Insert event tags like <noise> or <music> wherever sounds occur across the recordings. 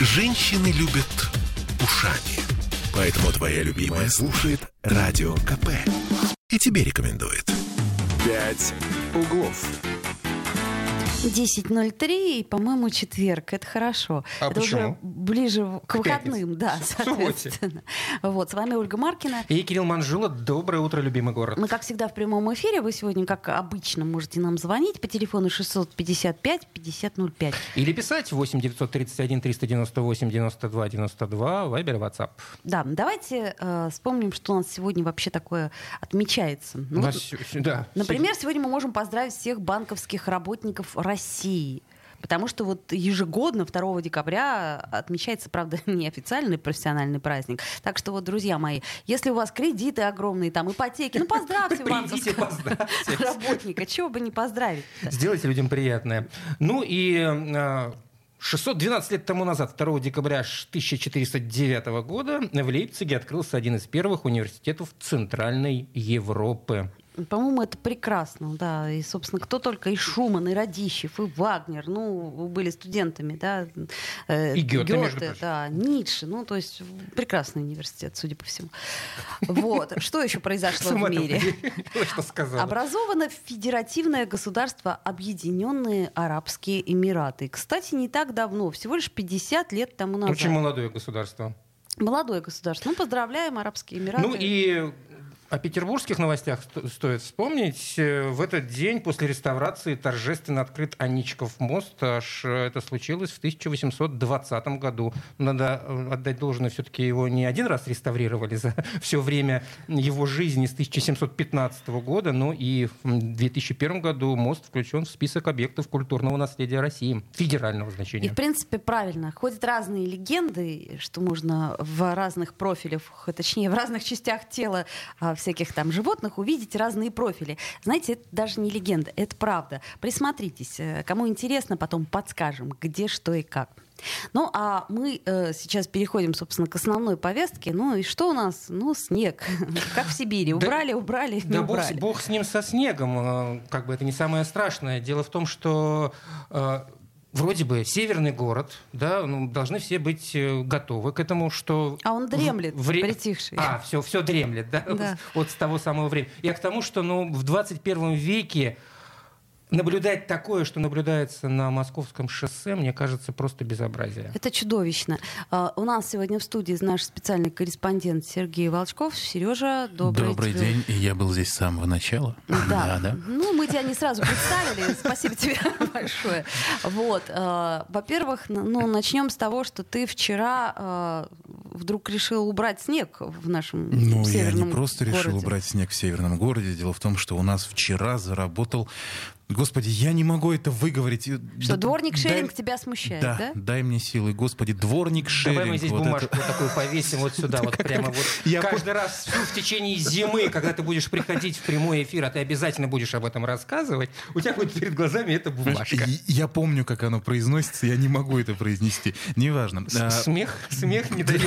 Женщины любят ушами. Поэтому твоя любимая слушает Радио КП. И тебе рекомендует. «Пять углов». 10.03, и, по-моему, четверг. Это хорошо. А Это почему? уже ближе к, К выходным, да, соответственно. Вот, с вами Ольга Маркина. И Кирилл Манжула, доброе утро, любимый город. Мы, как всегда, в прямом эфире. Вы сегодня, как обычно, можете нам звонить по телефону 655-5005. Или писать 8 931 398 92 92, Вайбер, WhatsApp. Да, давайте э, вспомним, что у нас сегодня вообще такое отмечается. Ну, У нас вот, да, например, сегодня мы можем поздравить всех банковских работников России. Потому что вот ежегодно 2 декабря отмечается, правда, <laughs> неофициальный профессиональный праздник. Так что вот, друзья мои, если у вас кредиты огромные, там ипотеки, ну поздравьте банковского <laughs> работника. Чего бы не поздравить Сделайте людям приятное. Ну и э, 612 лет тому назад, 2 декабря 1409 года, в Лейпциге открылся один из первых университетов Центральной Европы. По-моему, это прекрасно, да. И, собственно, кто только и Шуман, и Радищев, и Вагнер, ну, были студентами, да. Э, И Гёте, прочим. да, Ницше, ну, то есть прекрасный университет, судя по всему. Вот. Что еще произошло в мире? Образовано федеративное государство Объединенные Арабские Эмираты. Кстати, не так давно, всего лишь 50 лет тому назад. Очень молодое государство. Молодое государство. Ну, поздравляем Арабские Эмираты. Ну и о петербургских новостях сто- стоит вспомнить. Э, В этот день после реставрации торжественно открыт Аничков мост. Аж э, это случилось в 1820 году. Надо э, отдать должное, все-таки его не один раз реставрировали за <laughs> все время его жизни с 1715 года, но и в 2001 году мост включен в список объектов культурного наследия России федерального И, значения. в принципе, правильно. Ходят разные легенды, что можно в разных профилях, точнее, в разных частях тела а, всяких там животных увидеть разные профили. Знаете, это даже не легенда, это правда. Присмотритесь. Э, Кому интересно, потом подскажем, где, что и как. Ну, а мы э, сейчас переходим, собственно, к основной повестке. Ну, и что у нас? Ну, снег. <laughs> Как в Сибири. Убрали, убрали, не Да бог, с- убрали. бог с ним со снегом, э, как бы это не самое страшное. Дело в том, что э, вроде бы северный город, да, ну, должны все быть э, готовы к этому, что... А он дремлет, в- вре- притихший. А, все, все дремлет, да, Да. <laughs> вот с того самого времени. Я к тому, что ну, в 21 веке наблюдать такое, что наблюдается на московском шоссе, мне кажется, просто безобразие. Это чудовищно. А, У нас сегодня в студии наш специальный корреспондент Сергей Волчков. Сережа, добрый, Добрый тебе- день, и я был здесь с самого начала. Да. да. Ну, мы тебя не сразу представили. Спасибо тебе <laughs> большое. Вот. э, Во-первых, ну, начнем с того, что ты вчера э, вдруг решил убрать снег в нашем Ну, я северном не просто решил городе. убрать снег в северном городе. Дело в том, что у нас вчера заработал... Господи, я не могу это выговорить. Что Да- дворник дай- шеринг тебя смущает, да? Да, дай мне силы, Господи, дворник шеринг. Давай мы здесь вот бумажку это- вот такую повесим вот сюда, <laughs> вот прямо вот. Я Каждый раз всю в течение зимы, когда ты будешь приходить в прямой эфир, а ты обязательно будешь об этом рассказывать, у тебя будет перед глазами эта бумажка. Я помню, как оно произносится, я не могу это произнести. Неважно. А, Смех, <laughs> смех не дает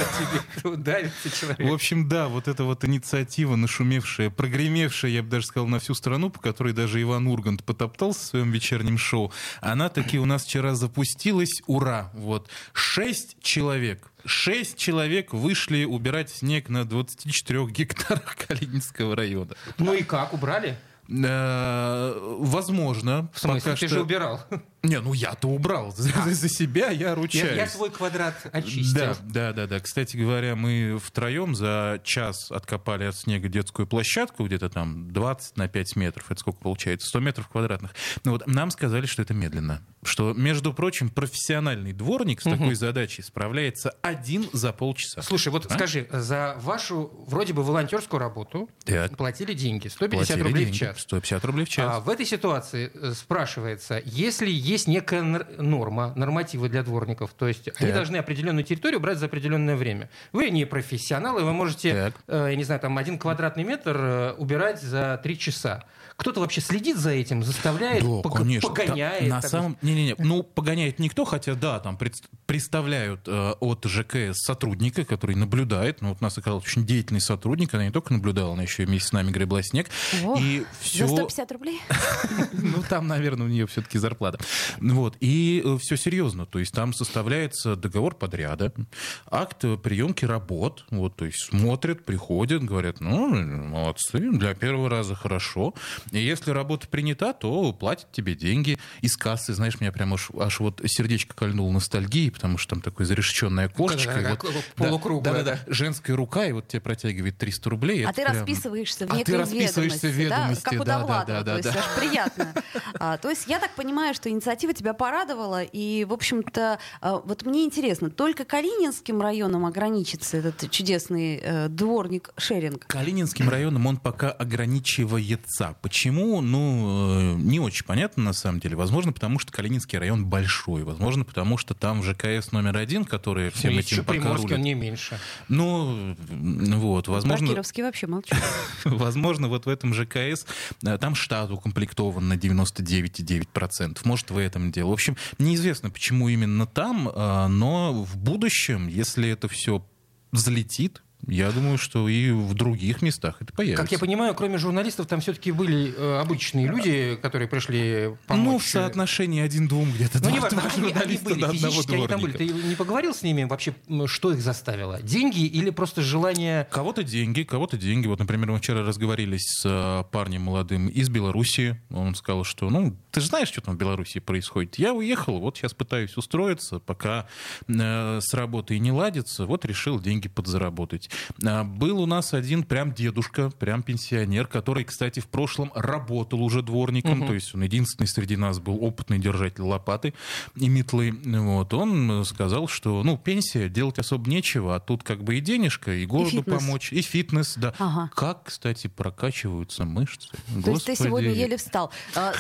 тебе, давится В человек. общем, да, вот эта вот инициатива, нашумевшая, прогремевшая, я бы даже сказал, на всю страну, по которой даже Иван Ургант потоптался в своем вечернем шоу, она таки у нас вчера запустилась. Ура! Вот. Шесть человек. Шесть человек вышли убирать снег на 24 гектарах Калининского района. Ну и как, убрали? Э, Возможно. В смысле, пока ты что- же убирал. Не, ну я-то убрал. За, <laughs> за себя я Я, ручаюсь. я свой квадрат очистил. Да, да, да, да. Кстати говоря, мы втроем за час откопали от снега детскую площадку, где-то там 20 на 5 метров. Это сколько получается? 100 метров квадратных. Ну вот нам сказали, что это медленно. Что, между прочим, профессиональный дворник с такой задачей справляется один за полчаса. Слушай, вот А? скажи, за вашу вроде бы волонтерскую работу Так. платили деньги, 150 Платили рублей деньги. в час. 150 рублей в час. А в этой ситуации э, спрашивается, если есть некая нор- норма, нормативы для дворников, то есть они Так. должны определенную территорию брать за определенное время. Вы не профессионалы, вы можете, Так. э, я не знаю, там один квадратный метр э, убирать за три часа. Кто-то вообще следит за этим, заставляет, Да, пог- конечно. погоняет. На так самом... Не-не-не. <laughs> Ну, погоняет никто, хотя, да, там пред- представляют э, от ЖКС сотрудника, который наблюдает. Ну, вот у нас оказался очень деятельный сотрудник. Она не только наблюдала, она еще и вместе с нами гребла снег. О, и За все... 150 рублей? <laughs> Ну, там, наверное, у нее все-таки зарплата. Вот. И все серьезно. То есть там составляется договор подряда, акт приемки работ. Вот, то есть смотрят, приходят, говорят, ну, молодцы, для первого раза хорошо. И если работа принята, то платят тебе деньги из кассы. Знаешь, меня прям аж, аж вот сердечко кольнуло ностальгии, потому что там такое зарешеченное окошечко. Как, вот, полукруглое, да, да, да, женская рука, и вот тебе протягивает 300 рублей. А ты прям... расписываешься в а некой ты расписываешься в ведомости, да? как у да, Довлатова, да, да, то есть да. аж приятно. А, то есть я так понимаю, что инициатива тебя порадовала, и, в общем-то, а, вот мне интересно, только Калининским районом ограничится этот чудесный э, дворник шеринг? Калининским районом он пока ограничивается. Почему? Ну, э, не очень понятно на самом деле. Возможно, потому что Калининский район большой. Возможно, потому что там ЖКС номер один, который всем Есть этим еще пока Приморский, рулит. он не меньше. Ну, вот, Про возможно... Кировский вообще молчу. <laughs> Возможно, вот в этом ЖКС э, там штат укомплектован на 99,9%. Может, в этом дело. В общем, неизвестно, почему именно там, э, но в будущем, если это все взлетит, я думаю, что и в других местах это появится. Как я понимаю, кроме журналистов, там все-таки были э, обычные люди, которые пришли помочь. Ну, в соотношении один двум где-то Ну, два, не важно, два они, они были, до физически они там были. Ты не поговорил с ними вообще, что их заставило? Деньги или просто желание... Кого-то деньги, кого-то деньги. Вот, например, мы вчера разговаривали с э, парнем молодым из Белоруссии. Он сказал, что, ну, ты же знаешь, что там в Белоруссии происходит. Я уехал, вот сейчас пытаюсь устроиться, пока э, с работой не ладится, вот решил деньги подзаработать. А, был у нас один прям дедушка, прям пенсионер, который, кстати, в прошлом работал уже дворником, Мгм. то есть он единственный среди нас был опытный держатель лопаты и метлы. Вот. Он э, сказал, что, ну, пенсия, делать особо нечего, а тут как бы и денежка, и городу фитнес. помочь, и фитнес, да. Ага. Как, кстати, прокачиваются мышцы. То есть ты Господи. сегодня еле встал. А,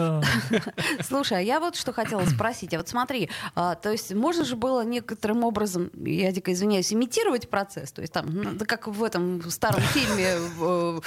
Ребята, <laughs> Слушай, а я вот что хотела спросить. А вот смотри, а, то есть можно же было некоторым образом, я дико извиняюсь, имитировать процесс? То есть там, ну, да как в этом старом фильме э,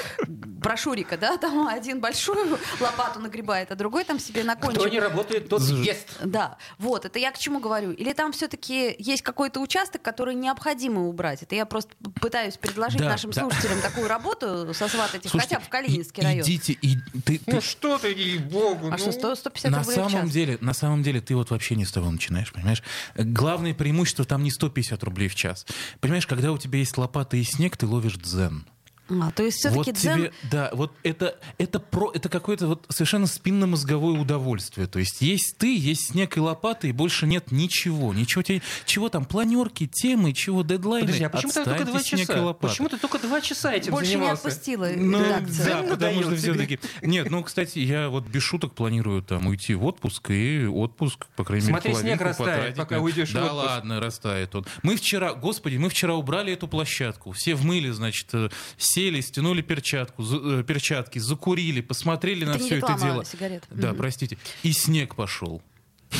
про Шурика, да? Там один большую лопату нагребает, а другой там себе на Кто кончик. не работает, тот ест. Да, вот, это я к чему говорю. Или там все-таки есть какой-то участок, который необходимо убрать? Это я просто пытаюсь предложить Да, нашим да. слушателям такую работу сосватать их хотя бы в Калининский и- район. Идите, и ты, ты- Ну что ты, ей-богу. А ну. что, 100, 150 на рублей в самом час? деле, на самом деле, ты вот вообще не с того начинаешь, понимаешь? Главное преимущество там не 150 рублей в час. Понимаешь, когда у тебя есть лопата и снег, ты ловишь дзен. А, то есть все-таки вот дзен... тебе, да, вот это, это, про, это какое-то вот совершенно спинномозговое удовольствие. То есть есть ты, есть снег и лопата, и больше нет ничего. Ничего тебе, чего там, планерки, темы, чего, дедлайны. Подожди, а почему ты только два снег и часа? Почему ты только два часа этим Больше не занимался? отпустила Ну, да, потому что все-таки... Нет, ну, кстати, я вот без шуток планирую там уйти в отпуск, и отпуск, по крайней мере, Смотри, снег растает, потратить пока уйдешь в Да ладно, растает он. Мы вчера, господи, мы вчера убрали эту площадку. Все в мыле, значит, э, сели, стянули перчатку, за- э, перчатки, закурили, посмотрели на Это не все это реклама дело. сигарет. Да, Мгм. простите. И снег пошел. <laughs>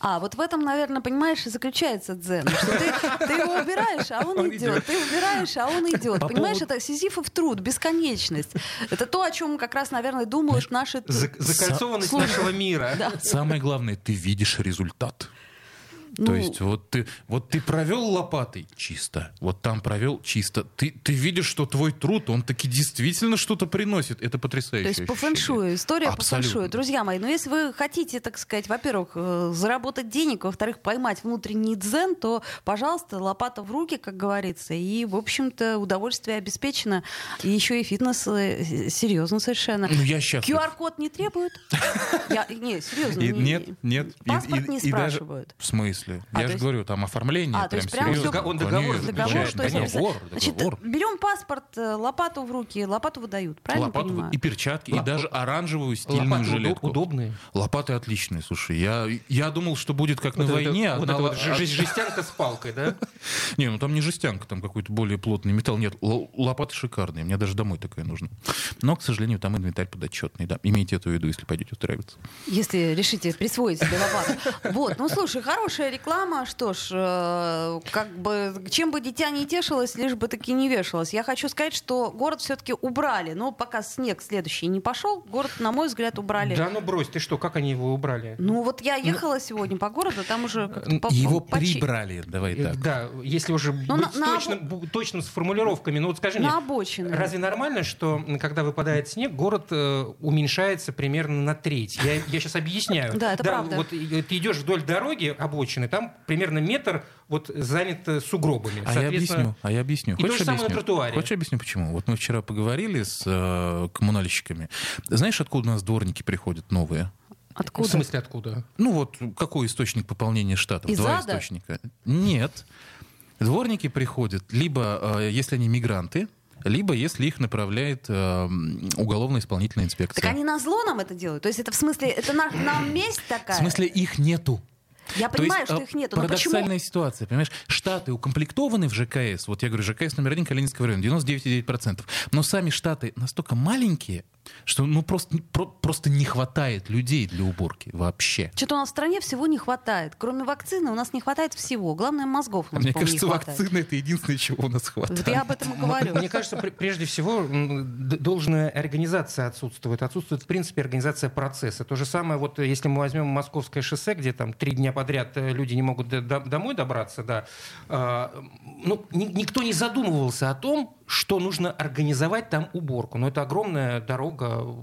А, вот в этом, наверное, понимаешь, и заключается дзен. Что ты, ты его убираешь, а он, Он идет. идет. Ты убираешь, а он идет. По Понимаешь, поводу- это сизифов труд, бесконечность. Это то, о чем как раз, наверное, думают наши... За- Закольцованность Слушай, нашего мира. <laughs> Да. Самое главное, ты видишь результат. Ну, То есть вот ты, вот ты провел лопатой чисто, вот там провел чисто. Ты, ты видишь, что твой труд, он таки действительно что-то приносит. Это То потрясающее есть по ощущение. фэншую, история по Абсолютно. фэншую. Друзья мои, ну если вы хотите, так сказать, во-первых, э, заработать денег, во-вторых, поймать внутренний дзен, то, пожалуйста, лопата в руки, как говорится, и, в общем-то, удовольствие обеспечено. И еще и фитнес э, серьезно совершенно. Ну, я счастлив. QR-код не требует? Я, не, серьезно. Нет, нет. Паспорт не спрашивают. в смысле? А, я то же есть- говорю, там оформление А, то прям есть прям серьезно. всё- Он договор Конечно. Договор, что договор, написано? Значит, договор. берем паспорт, э, лопату в руки, лопату выдают, правильно Лопату понимаю? и перчатки, и Лап- даже оранжевую стильную Лопаты жилетку. удобные. Лопаты отличные, слушай. Я, я думал, что будет как на Вот это- войне. вот одна это вот жестянка с палкой, да? <laughs> Не, ну там не жестянка, там какой-то более плотный металл. Нет, лопаты шикарные. Мне даже домой такая нужна. Но, к сожалению, там инвентарь подотчетный. Да. Имейте это в виду, если пойдете устраиваться. Если решите присвоить себе лопату. Вот, ну слушай, хорошая хорошая реклама. Что ж, э, как бы, чем бы дитя не тешилось, лишь бы таки не вешалось. Я хочу сказать, что город все-таки убрали. Но пока снег следующий не пошел, город, на мой взгляд, убрали. Да ну брось, ты что, как они его убрали? Ну вот я ехала сегодня по городу, там уже по- Его почи- прибрали, давай Э, так. Да, если уже Ну, быть на- на точным, бу- точным с формулировками. Ну вот скажи мне, на обочине. разве нормально, что когда выпадает снег, город э, уменьшается примерно на треть? Я, я сейчас объясняю. Да, это правда. Вот э, ты идешь вдоль дороги обочины, там примерно метр вот занят э, сугробами. А я Соответственно, объясню. А я объсню. И то же самое на объясню? тротуаре. Хочешь объясню почему? Вот мы вчера поговорили с э, коммунальщиками. Знаешь, откуда у нас дворники приходят новые? В Откуда? смысле откуда? Ну вот какой источник пополнения штатов? Из Два ада? источника. Нет. Дворники приходят либо э, если они мигранты, либо если их направляет э, уголовно-исполнительная инспекция. Так они на зло нам это делают? То есть это в смысле, это на- нам месть В такая? смысле их нету. Я То есть, понимаю, что э, их нету, но почему? Парадоксальная ситуация, понимаешь? Штаты укомплектованы в ЖКС, вот я говорю, ЖКС номер один Калининский район, 99%. Но сами штаты настолько маленькие, что ну просто, про- просто не хватает людей для уборки вообще. Что-то у нас в стране всего не хватает. Кроме вакцины у нас не хватает всего. Главное, мозгов у нас, Мне кажется, не хватает. вакцина это единственное, чего у нас хватает. Вот я об этом и М- говорю. Мне кажется, пр- прежде всего должная организация отсутствует. Отсутствует, в принципе, организация процесса. То же самое, вот если мы возьмем Московское шоссе, где там три дня подряд э, люди не могут домой добраться, да, а, ну, ни- никто не задумывался о том, что нужно организовать там уборку. Но это огромная дорога.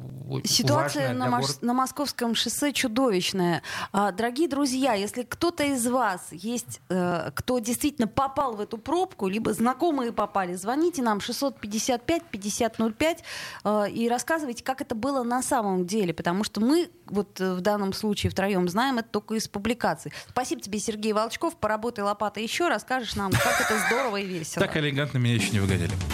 Ситуация на, города. на московском шоссе чудовищная. А, дорогие друзья, если кто-то из вас есть, э, кто действительно попал в эту пробку, либо знакомые попали, звоните нам 655-5005 э, и рассказывайте, как это было на самом деле, потому что мы вот э, в данном случае втроем знаем это только из публикаций. Спасибо тебе, Сергей Волчков, поработай лопатой еще, расскажешь нам, как это здорово и весело. Так элегантно меня еще не выгоняли.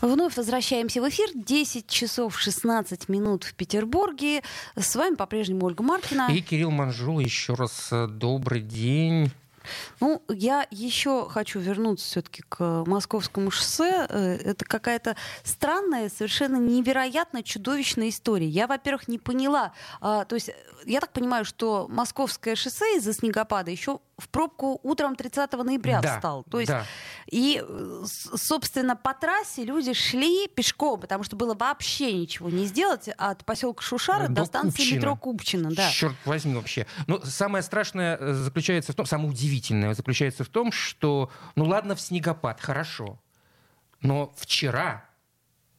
Вновь возвращаемся в эфир. 10 часов 16 минут в Петербурге. С вами по-прежнему Ольга Маркина. И Кирилл Манжул, еще раз э, добрый день. Ну, я еще хочу вернуться все-таки к московскому шоссе. Э, Это какая-то странная, совершенно невероятно чудовищная история. Я, во-первых, не поняла. а, То есть, э, я так понимаю, что московское шоссе из-за снегопада еще в пробку утром 30 ноября Да, встал. То есть, да. и, э, собственно, по трассе люди шли пешком, потому что было вообще ничего не сделать от поселка Шушара До до станции Купчино. метро Купчино. Да. Черт возьми вообще. Но самое страшное э, заключается в том, самое удивительное заключается в том, что, ну ладно, в снегопад, хорошо. Но вчера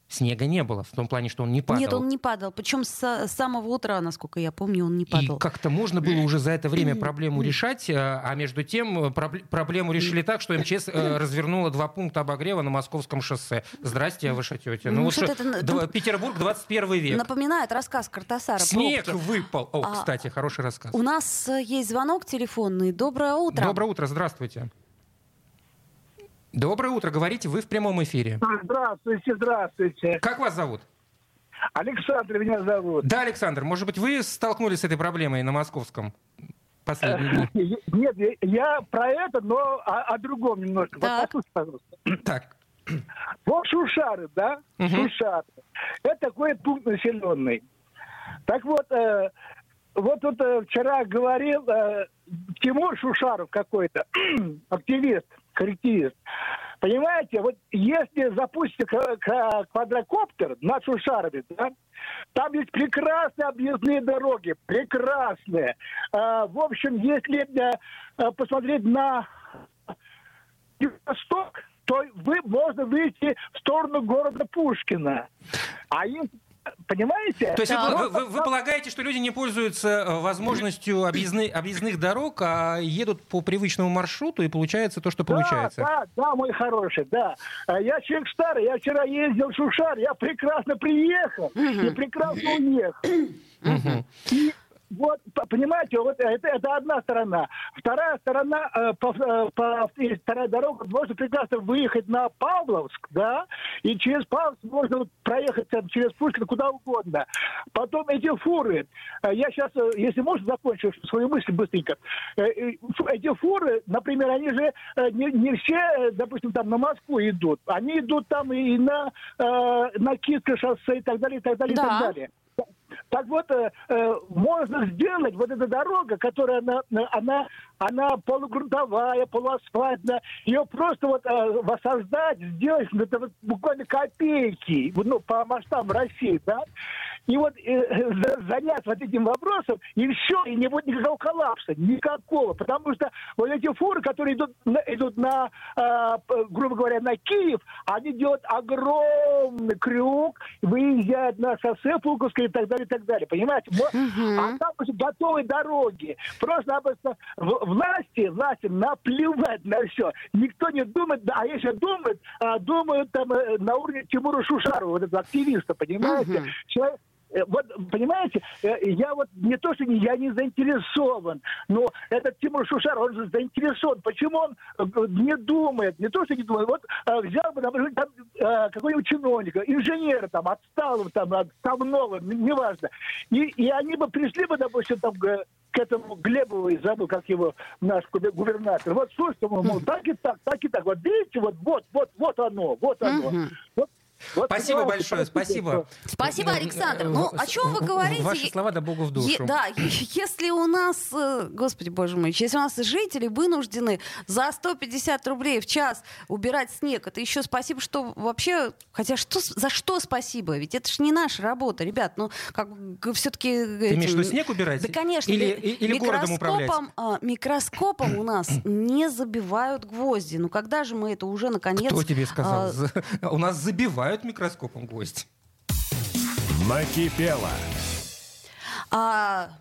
снега не было, в том плане, что он не падал. Нет, он не падал. Причем с, самого утра, насколько я помню, он не падал. И как-то можно было уже за это время проблему решать, э, а между тем э, пробл- проблему решили так, что МЧС э, развернула два пункта обогрева на московском шоссе. Здрасте, ваша тетя. Ну, вот что, это- Петербург 21 век. Напоминает рассказ Картасара. Снег «Пробки». выпал. О, А, кстати, хороший рассказ. У нас есть звонок телефонный. Доброе утро. Доброе утро, здравствуйте. Доброе утро, говорите, вы в прямом эфире. Здравствуйте, здравствуйте. Как вас зовут? Александр меня зовут. Да, Александр, может быть, вы столкнулись с этой проблемой на московском последние дни? Нет, я- про это, но о, о другом немножко. Вот Так. послушайте, пожалуйста. Так, Вот Шушары, да? Мгм. Шушары. Это такой пункт населенный. Так вот, э, вот тут э, вчера говорил э, Тимур Шушаров какой-то, <clears throat> активист, коллективист. Понимаете, вот если к- квадрокоптер над Шушарами, да, там есть прекрасные объездные дороги, прекрасные. Э, в общем, если э, э, посмотреть на восток, то вы, можно выйти в сторону города Пушкина. А если, понимаете? то есть вы, Ну, вы- вы- вы полагаете, что люди не пользуются э, возможностью объездны- объездных дорог, а едут по привычному маршруту, и получается то, что получается? Да, да, да, мой хороший, да. А Я человек старый, я вчера ездил в Шушар, я прекрасно приехал и прекрасно уехал. Мгм. И Вот, понимаете, вот это, это одна сторона. Вторая сторона, э, по, э, по, вторая дорога, можно прекрасно выехать на Павловск, да, и через Павловск можно проехать там, через Пушкин куда угодно. Потом эти фуры, э, я сейчас, э, если можно, закончу свою мысль быстренько. Э, эти фуры, например, они же не, не все, допустим, там на Москву идут, они идут там и на, на Китское шоссе и так далее, и так далее, да. и так далее. Так вот, э, э, можно сделать вот эта дорога, которая она, она, она полугрунтовая, полуасфальтная, ее просто вот э, воссоздать, сделать это вот буквально копейки, ну, по масштабам России, да, и вот э, заняться вот этим вопросом, и все, и не будет никакого коллапса, никакого. Потому что вот эти фуры, которые идут, идут на, э, грубо говоря, на Киев, они делают огромный крюк, выезжают на шоссе Пулковское и так далее, и так далее. Понимаете? Uh-huh. А там уже готовые дороги. Просто-напросто власти, власти наплевать на все. Никто не думает, а если думают, а, думают там э, на уровне Тимура Шушарова, вот этого активиста, понимаете? Uh-huh. Человек, Э, вот, понимаете, э, я вот не то, что не, я не заинтересован, но этот Тимур Шушар, он же заинтересован. Почему он э, не думает, не то, что не думает, вот взял бы, например, там, какой-нибудь чиновника, инженера там, отсталого, там, отставного, неважно. И, и они бы пришли бы, допустим, там, к этому Глебову, и забыл, как его наш губернатор. Вот слушайте, мол, так и так, так и так. Вот видите, вот, вот, вот, вот оно, вот оно. Вот вот спасибо большое, спасибо. Спасибо, Александр. Ну, о чем вы говорите? Ваши слова да Богу в душу. Е- да, если у нас, э, господи боже мой, если у нас жители вынуждены за 150 рублей в час убирать снег, это еще спасибо, что вообще, хотя что, за что спасибо? Ведь это же не наша работа, ребят, ну, как все-таки... Ты имеешь в виду снег убирать? Да, конечно. Или, или городом управлять? А, микроскопом у нас не забивают гвозди. Ну, когда же мы это уже, наконец... Кто тебе сказал? А... У нас забивают называют микроскопом гвоздь. Накипело. А,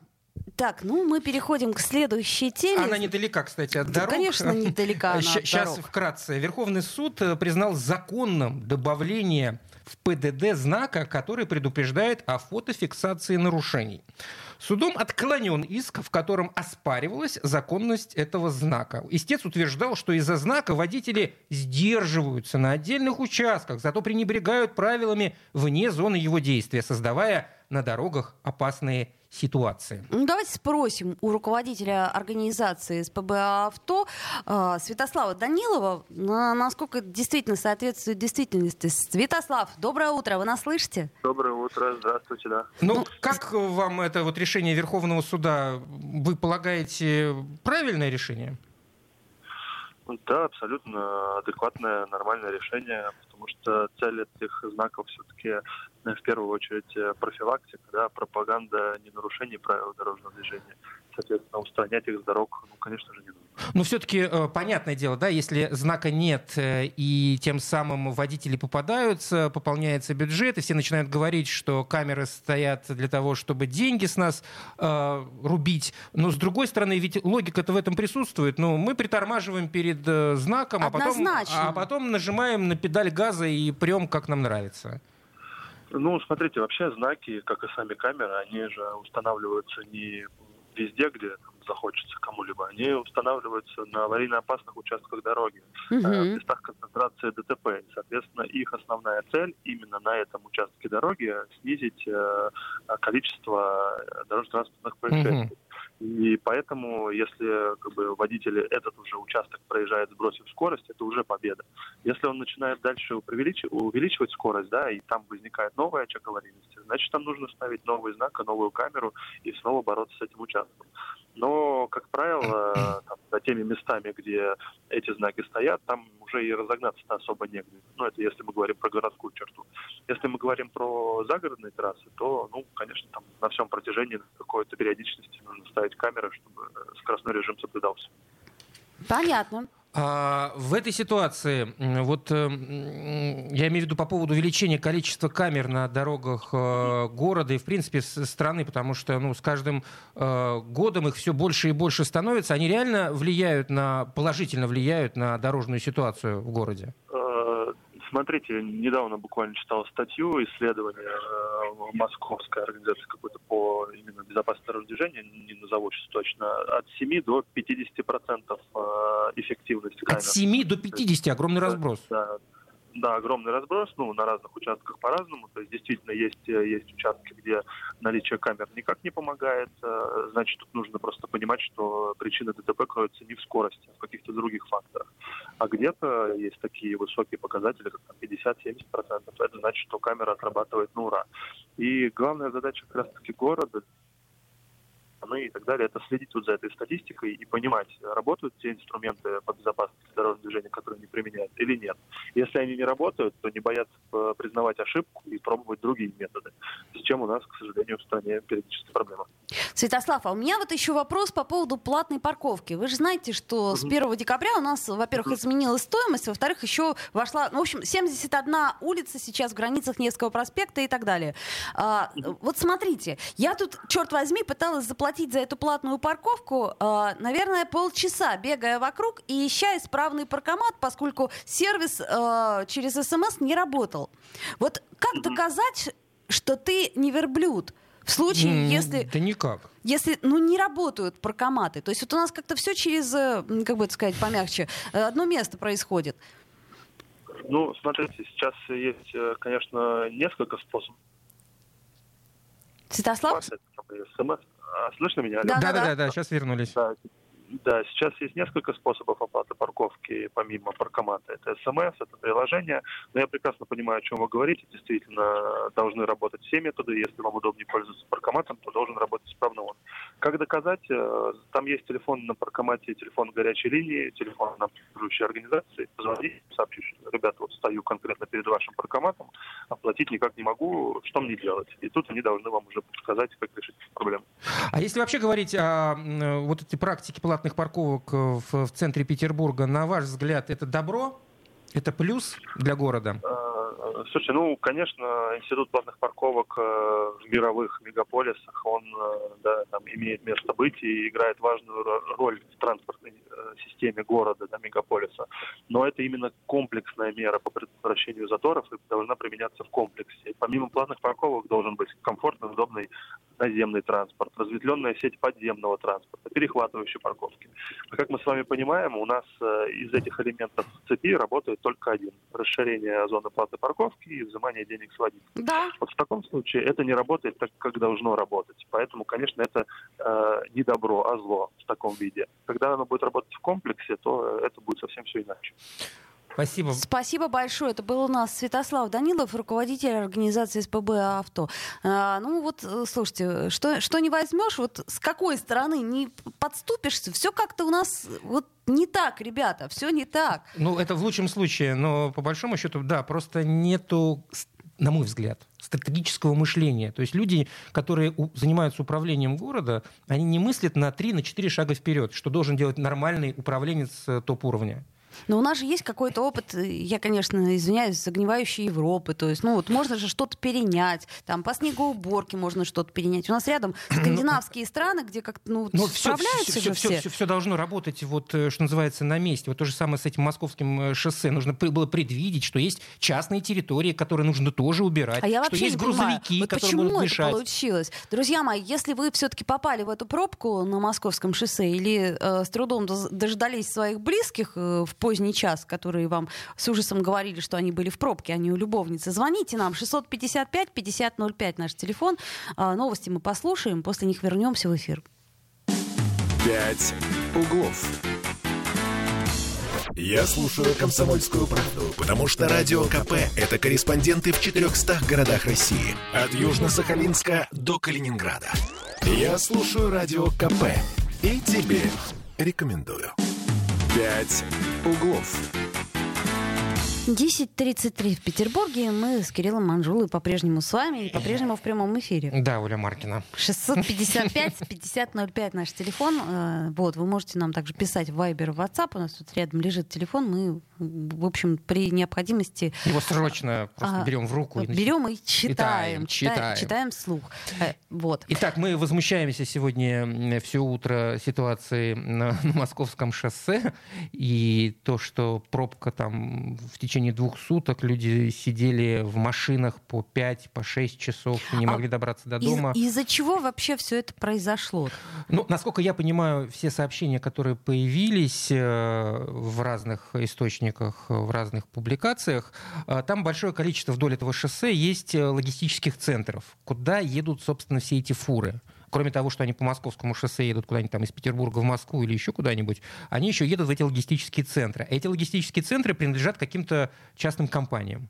так, ну мы переходим к следующей теме. Она недалека, кстати, от да, дорог. Конечно, недалека она от Сейчас дорог. вкратце. Верховный суд э, признал законным добавление в ПДД знака, который предупреждает о фотофиксации нарушений. Судом отклонен иск, в котором оспаривалась законность этого знака. Истец утверждал, что из-за знака водители сдерживаются на отдельных участках, зато пренебрегают правилами вне зоны его действия, создавая на дорогах опасные ситуации. Ну, давайте спросим у руководителя организации СПБ «Авто» э, Святослава Данилова, насколько это действительно соответствует действительности. Святослав, доброе утро, вы нас слышите? Доброе утро, здравствуйте, да. Ну, ну как вам это вот решение Верховного суда, вы полагаете, правильное решение? Да, абсолютно адекватное, нормальное решение, потому что цель этих знаков все-таки э, в первую очередь э, профилактика, да, пропаганда ненарушений правил дорожного движения соответственно, устранять их с дорог, ну, конечно же, не нужно. Ну, все-таки э, понятное дело, да, если знака нет, э, и тем самым водители попадаются, пополняется бюджет, и все начинают говорить, что камеры стоят для того, чтобы деньги с нас э, рубить. Но, с другой стороны, ведь логика-то в этом присутствует. Ну, мы притормаживаем перед знаком, а потом, а потом нажимаем на педаль газа и прем, как нам нравится. Ну, смотрите, вообще знаки, как и сами камеры, они же устанавливаются не везде, где там, захочется кому-либо, они устанавливаются на аварийно опасных участках дороги, угу. в местах концентрации ДТП. И, соответственно, их основная цель именно на этом участке дороги снизить э, количество дорожно-транспортных происшествий. Угу. И поэтому, если как бы, водитель этот уже участок проезжает, сбросив скорость, это уже победа. Если он начинает дальше увеличивать, скорость, да, и там возникает новый очаг значит, там нужно ставить новый знак, новую камеру и снова бороться с этим участком. Но, как правило, <clears throat> там, за теми местами, где эти знаки стоят, там уже и разогнаться-то особо негде. Ну, это если мы говорим про городскую черту. Если мы говорим про загородные трассы, то, ну, конечно, там на всем протяжении какой-то периодичности нужно ставить камеры, чтобы скоростной режим соблюдался. Понятно. А в этой ситуации, вот э, я имею в виду по поводу увеличения количества камер на дорогах э, города и, в принципе, страны, потому что ну, с каждым э, годом их все больше и больше становится, они реально влияют на, положительно влияют на дорожную ситуацию в городе? Смотрите, недавно буквально читал статью, исследование э, московской организации какой-то по именно безопасности дорожного движения, не назову сейчас точно, от 7 до 50 процентов э, эффективности камер. От 7 до 50 огромный разброс. Да, да, огромный разброс, ну, на разных участках по-разному. То есть, действительно, есть, э, есть участки, где наличие камер никак не помогает. Э, значит, тут нужно просто понимать, что причина ДТП кроется не в скорости, а в каких-то других факторах. А где-то есть такие высокие показатели, как 50-70%. Это значит, что камера отрабатывает на ура. И главная задача как раз-таки города страны и так далее, это следить вот за этой статистикой и понимать, работают те инструменты по безопасности дорожного движения, которые они применяют, или нет. Если они не работают, то не бояться э, признавать ошибку и пробовать другие методы, с чем у нас, к сожалению, в стране периодически проблема. Святослав, а у меня вот еще вопрос по поводу платной парковки. Вы же знаете, что с 1 декабря у нас, во-первых, изменилась стоимость, во-вторых, еще вошла, ну, в общем, 71 улица сейчас в границах Невского проспекта и так далее. А, вот смотрите, я тут, черт возьми, пыталась заплатить платить за эту платную парковку, э, наверное, полчаса, бегая вокруг и ища исправный паркомат, поскольку сервис э, через СМС не работал. Вот как доказать, что ты не верблюд? В случае, mm, если... Да никак. Если, ну, не работают паркоматы. То есть вот у нас как-то все через, э, как бы это сказать помягче, одно место происходит. Ну, смотрите, сейчас есть, конечно, несколько способов. Святослав? СМС. А, слышно меня? Да, да, да, да, сейчас вернулись. Да, да, сейчас есть несколько способов оплаты парковки, помимо паркомата. Это СМС, это приложение. Но я прекрасно понимаю, о чем вы говорите. Действительно, должны работать все методы. Если вам удобнее пользоваться паркоматом, то должен работать справно он. Как доказать? Э, там есть телефон на паркомате, телефон горячей линии, телефон на обслуживающей организации. Позвоните, сообщите, что, ребята, вот стою конкретно перед вашим паркоматом, оплатить никак не могу, что мне делать? И тут они должны вам уже подсказать, как решить проблему. А если вообще говорить о вот этой практике платных парковок в, в центре Петербурга, на ваш взгляд, это добро? Это плюс для города? Слушай, ну, конечно, институт платных парковок э, в мировых мегаполисах, он э, да, там, имеет место быть и играет важную роль в транспортной э, системе города, да, мегаполиса. Но это именно комплексная мера по предотвращению заторов и должна применяться в комплексе. Помимо платных парковок должен быть комфортный, удобный наземный транспорт, разветвленная сеть подземного транспорта, перехватывающие парковки. А как мы с вами понимаем, у нас из этих элементов цепи работает только один – расширение зоны платы парковки и взимание денег с водителя. Да. Вот в таком случае это не работает так, как должно работать. Поэтому, конечно, это э, не добро, а зло в таком виде. Когда оно будет работать в комплексе, то это будет совсем все иначе. Спасибо. Спасибо большое. Это был у нас Святослав Данилов, руководитель организации СПБ «Авто». А, ну вот, э, слушайте, что, что не возьмешь, вот с какой стороны не подступишься, все как-то у нас вот не так, ребята, все не так. Ну, это в лучшем случае, но по большому счету, да, просто нету на мой взгляд, стратегического мышления. То есть люди, которые занимаются управлением города, они не мыслят на 3-4 на шага вперед, что должен делать нормальный управленец э, топ-уровня. Но у нас же есть какой-то опыт, э, я, конечно, извиняюсь, загнивающей Европы. То есть, ну вот можно же что-то перенять. Там по снегоуборке можно что-то перенять. У нас рядом <clears throat> скандинавские страны, где как-то ну, Но справляются все, же все, все. Все, все должно работать, вот, э, что называется, на месте. Вот то же самое с этим московским э, шоссе. Нужно было предвидеть, что есть частные территории, которые нужно тоже убирать. А я что вообще есть не грузовики, вот которые почему это мешать. получилось? Друзья мои, если вы все-таки попали в эту пробку на московском шоссе или э, с трудом дождались своих близких э, в поздний час, которые вам с ужасом говорили, что они были в пробке, не у любовницы. Звоните нам 655-5005 наш телефон. А, новости мы послушаем, после них вернемся в эфир. «Пять углов». Я слушаю «Комсомольскую правду», потому что «Радио КП» — это корреспонденты в 400 городах России. От Южно-Сахалинска до Калининграда. Я слушаю «Радио КП» и тебе рекомендую. «Пять углов». 10.33 в Петербурге. Мы с Кириллом Манжулой по-прежнему с вами и по-прежнему в прямом эфире. Да, Оля Маркина. 655-5005 наш телефон. Э, вот, вы можете нам также писать в Viber, в WhatsApp. У нас тут рядом лежит телефон. Мы, в общем, при необходимости... Его срочно просто а, берем в руку. Берем и читаем. Читаем, читаем. читаем вслух. Э, вот. Итак, мы возмущаемся сегодня все утро ситуации на, <laughs> на московском шоссе. И то, что пробка там в течение течение двух суток люди сидели в машинах по 5, по 6 часов, не А могли добраться до дома. Из- Из-за чего вообще все это произошло? Ну, насколько я понимаю, все сообщения, которые появились э, в разных источниках, в разных публикациях, э, там большое количество вдоль этого шоссе есть э, логистических центров, куда едут, собственно, все эти фуры. Кроме того, что они по московскому шоссе едут куда-нибудь там из Петербурга в Москву или еще куда-нибудь, они еще едут в эти логистические центры. А эти логистические центры принадлежат каким-то частным компаниям.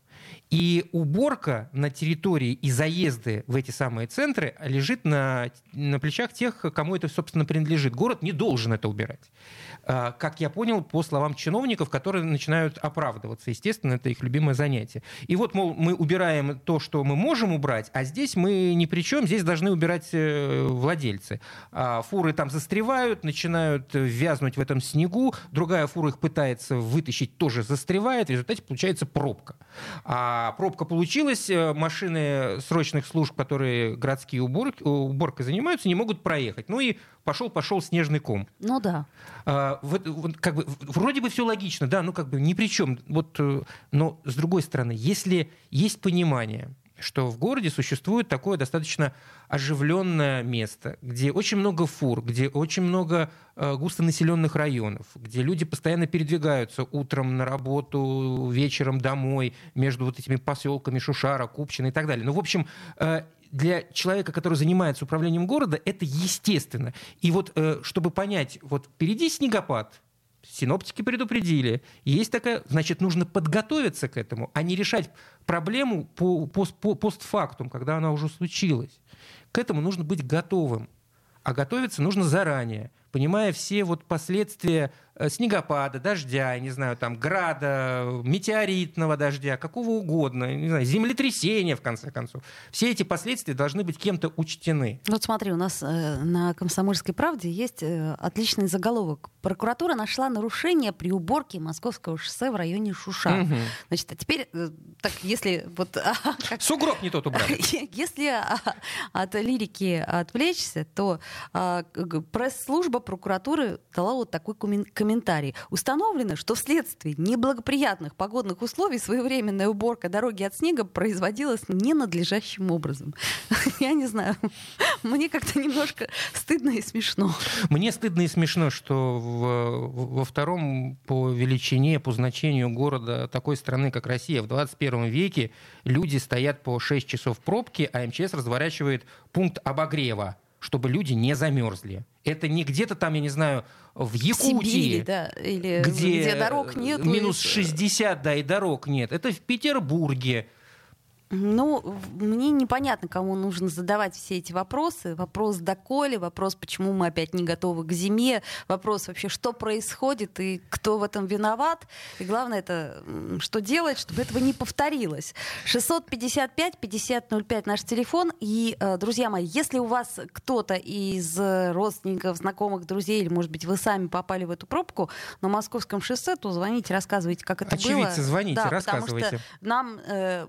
И уборка на территории и заезды в эти самые центры лежит на, на плечах тех, кому это, собственно, принадлежит. Город не должен это убирать. А, Как я понял, по словам чиновников, которые начинают оправдываться. Естественно, это их любимое занятие. И вот, мол, мы убираем то, что мы можем убрать, а здесь мы ни при чем, здесь должны убирать э, владельцы. А Фуры там застревают, начинают э, вязнуть в этом снегу, другая фура их пытается вытащить, тоже застревает, в результате получается пробка. А пробка получилась, э, машины срочных служб, которые городские уборки, уборкой занимаются, не могут проехать. Ну и пошел-пошел снежный ком. Ну да. А, вот, вот как бы, вроде бы все логично, да, ну как бы ни при чем. Вот, э, но с другой стороны, если есть понимание, что в городе существует такое достаточно оживленное место, где очень много фур, где очень много э, густонаселенных районов, где люди постоянно передвигаются утром на работу, вечером домой, между вот этими поселками Шушара, Купчино и так далее. Ну, в общем, э, для человека, который занимается управлением города, это естественно. И вот, э, чтобы понять, вот впереди снегопад, синоптики предупредили, есть такая, значит, нужно подготовиться к этому, а не решать проблему по, пос- по- постфактум, когда она уже случилась. К этому нужно быть готовым. А готовиться нужно заранее, понимая все вот последствия э, снегопада, дождя, не знаю, там, града, метеоритного дождя, какого угодно, не знаю, землетрясения, в конце концов. Все эти последствия должны быть кем-то учтены. Вот смотри, у нас э, на «Комсомольской правде» есть э, отличный заголовок. Прокуратура нашла нарушение при уборке московского шоссе в районе Шуша. Мгм. Значит, а теперь, так, если вот... <laughs> а, как- Сугроб не тот убрали. <laughs> Если а, от лирики отвлечься, то а, пресс-служба прокуратуры дала вот такой коммен- комментарий. Установлено, что вследствие неблагоприятных погодных условий своевременная уборка дороги от снега производилась ненадлежащим образом. <laughs> Я не знаю, мне как-то немножко стыдно и смешно. Мне стыдно и смешно, что в- во втором по величине, по значению города такой страны, как Россия, в 21 веке люди стоят по 6 часов в пробке, а МЧС разворачивает пункт обогрева чтобы люди не замерзли. Это не где-то там, я не знаю, в В Якутии, Сибири, да, или где, где, дорог нет. минус 60, да, и дорог нет. Это в Петербурге. Ну, мне непонятно, кому нужно задавать все эти вопросы. Вопрос доколе, вопрос, почему мы опять не готовы к зиме, вопрос вообще, что происходит и кто в этом виноват. И главное, это что делать, чтобы этого не повторилось. 655-5005 наш телефон. И, э, друзья мои, если у вас кто-то из э, родственников, знакомых, друзей, или, может быть, вы сами попали в эту пробку на московском шоссе, то звоните, рассказывайте, как это было. Очевидцы, звоните, Да, потому рассказывайте. что нам э,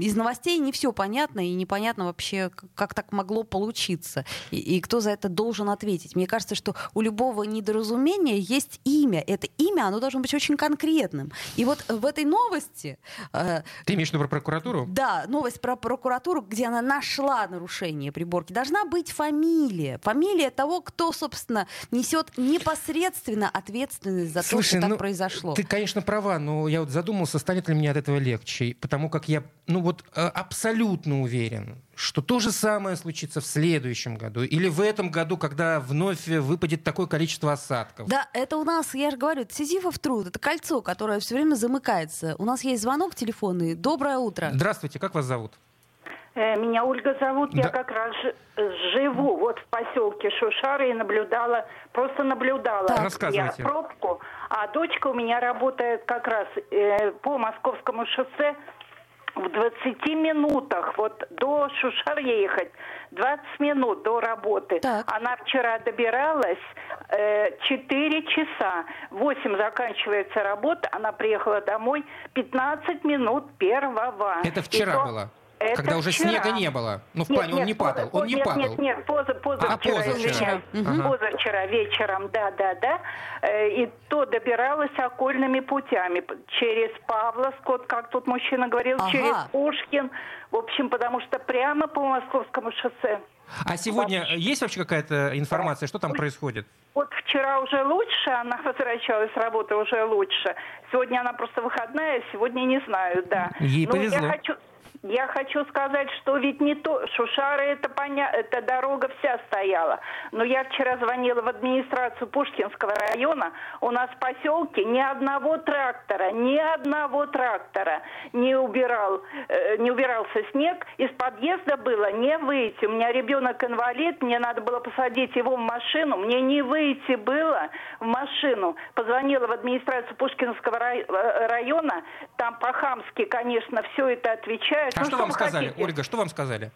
из новостей не все понятно, и непонятно вообще, как так могло получиться, и, и кто за это должен ответить. Мне кажется, что у любого недоразумения есть имя. Это имя, оно должно быть очень конкретным. И вот в этой новости, э, Ты имеешь в виду про прокуратуру? да, новость про прокуратуру, где она нашла нарушение приборки, должна быть фамилия. Фамилия того, кто, собственно, несет непосредственно ответственность за то, что так ну, произошло. Ты, конечно, права, но я вот задумался, станет ли мне от этого легче. Потому как я, ну вот, э, абсолютно уверен, что то же самое случится в следующем году. Или в этом году, когда вновь выпадет такое количество осадков. Да, это у нас, я же говорю, это сизифов труд, это кольцо, которое все время замыкается. У нас есть звонок телефонный. Доброе утро. Здравствуйте, как вас зовут? Э, Меня Ольга зовут, Да. я как раз ж- живу вот в поселке Шушары и наблюдала, просто наблюдала Так. я пробку, а дочка у меня работает как раз э, по московскому шоссе в 20 минутах, вот до Шушар ехать, 20 минут до работы. Так. Она вчера добиралась э, 4 часа, 8 заканчивается работа, она приехала домой 15 минут первого. Это вчера то- было. Это Когда уже вчера. снега не было. Ну, в Нет, плане, он нет, не падал. поза- Он не нет, падал. Нет, нет, поза, позавчера. А, позавчера. извиняюсь. Мгм. Позавчера вечером, да, да, да. Э, И то добиралась окольными путями. Через Павловск, вот как тут мужчина говорил, Ага. через Пушкин. В общем, потому что прямо по Московскому шоссе. А сегодня есть вообще какая-то информация, что там происходит? Вот вчера уже лучше, она <laughs> возвращалась с работы уже лучше. Сегодня она просто выходная, сегодня не знаю, да. Ей Ну, повезло. Я хочу, я хочу сказать, что ведь не то, Шушары это поня... эта дорога вся стояла. Но я вчера звонила в администрацию Пушкинского района. У нас в поселке ни одного трактора, ни одного трактора не убирал, э, не убирался снег. Из подъезда было не выйти. У меня ребенок инвалид, мне надо было посадить его в машину. Мне не выйти было в машину. Позвонила в администрацию Пушкинского э, района. Там по-хамски, конечно, все это отвечают. А Ну, что вам сказали? хотите? Ольга, что вам сказали?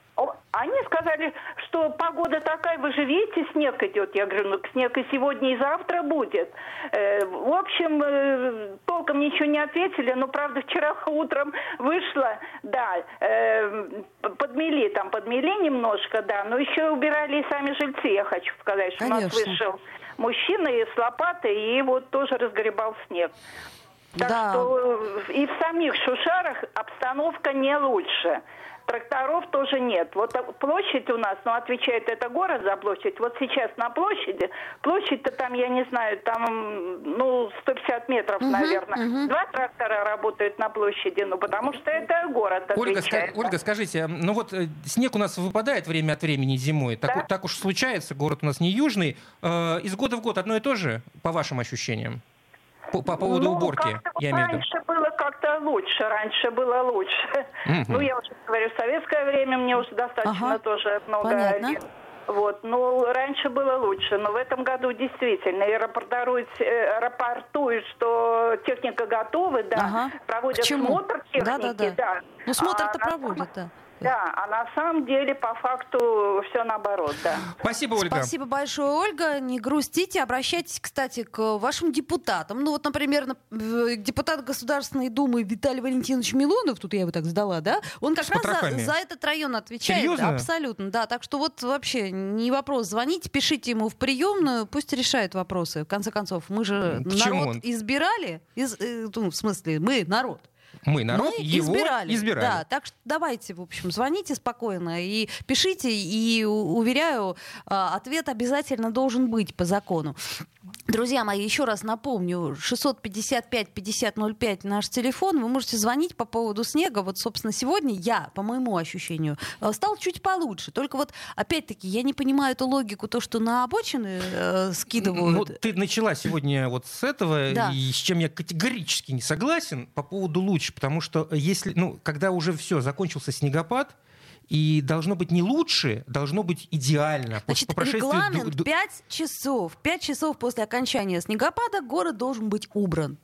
Они сказали, что погода такая, вы же видите, снег идет. Я говорю, ну снег и сегодня, и завтра будет. Э, в общем, э, толком ничего не ответили, но, правда, вчера <laughs> утром вышла, да, э, подмели там, подмели немножко, да, но еще убирали и сами жильцы, я хочу сказать, что у нас Конечно. вышел мужчина и с лопатой, и вот тоже разгребал снег. Так Да. что э, и в самих Шушарах обстановка не лучше. Тракторов тоже нет. Вот э, площадь у нас, ну, отвечает это город за площадь. Вот сейчас на площади, площадь-то там, я не знаю, там, ну, 150 метров, наверное. Два трактора работают на площади, ну, потому что это город Ольга, отвечает. ска- Ольга, скажите, ну вот э, снег у нас выпадает время от времени зимой. Так, Да. так уж случается, город у нас не южный. Из года в год одно и то же, по вашим ощущениям? По, по поводу Ну, уборки, я имею в виду. Раньше было как-то лучше, раньше было лучше. Мгм. Ну, я уже говорю, в советское время мне уже достаточно Ага. тоже много Понятно. лет. Вот, ну, раньше было лучше, но в этом году действительно и рапортуют, э, рапортуют, что техника готова, да, Ага. проводят смотр техники, Да-да-да. да. Ну, смотр-то А на проводят, да. Да, а на самом деле, по факту, все наоборот, да. Спасибо, Ольга. Спасибо большое, Ольга. Не грустите. Обращайтесь, кстати, к вашим депутатам. Ну вот, например, на- э, депутат Государственной Думы Виталий Валентинович Милонов, тут я его так сдала, да? Он как С раз за, за этот район отвечает. Серьезно? Абсолютно, да. Так что вот вообще не вопрос. Звоните, пишите ему в приемную, пусть решает вопросы. В конце концов, мы же Почему народ он? избирали. Из, э, ну, в смысле, мы народ. Мы, народ, Мы его избирали. избирали. Да, так что давайте, в общем, звоните спокойно и пишите, и уверяю, а, ответ обязательно должен быть по закону. Друзья мои, еще раз напомню, 655-5005 наш телефон. Вы можете звонить по поводу снега. Вот, собственно, сегодня я, по моему ощущению, э, стал чуть получше. Только вот, опять-таки, я не понимаю эту логику, то, что на обочины э, скидывают. Ну, ты начала сегодня вот с этого, Да. и с чем я категорически не согласен по поводу лучше, потому что если, ну, когда уже все, закончился снегопад, и должно быть не лучше, должно быть идеально. Значит, по прошествии регламент ду- ду- 5 часов. 5 часов после окончания снегопада город должен быть убран.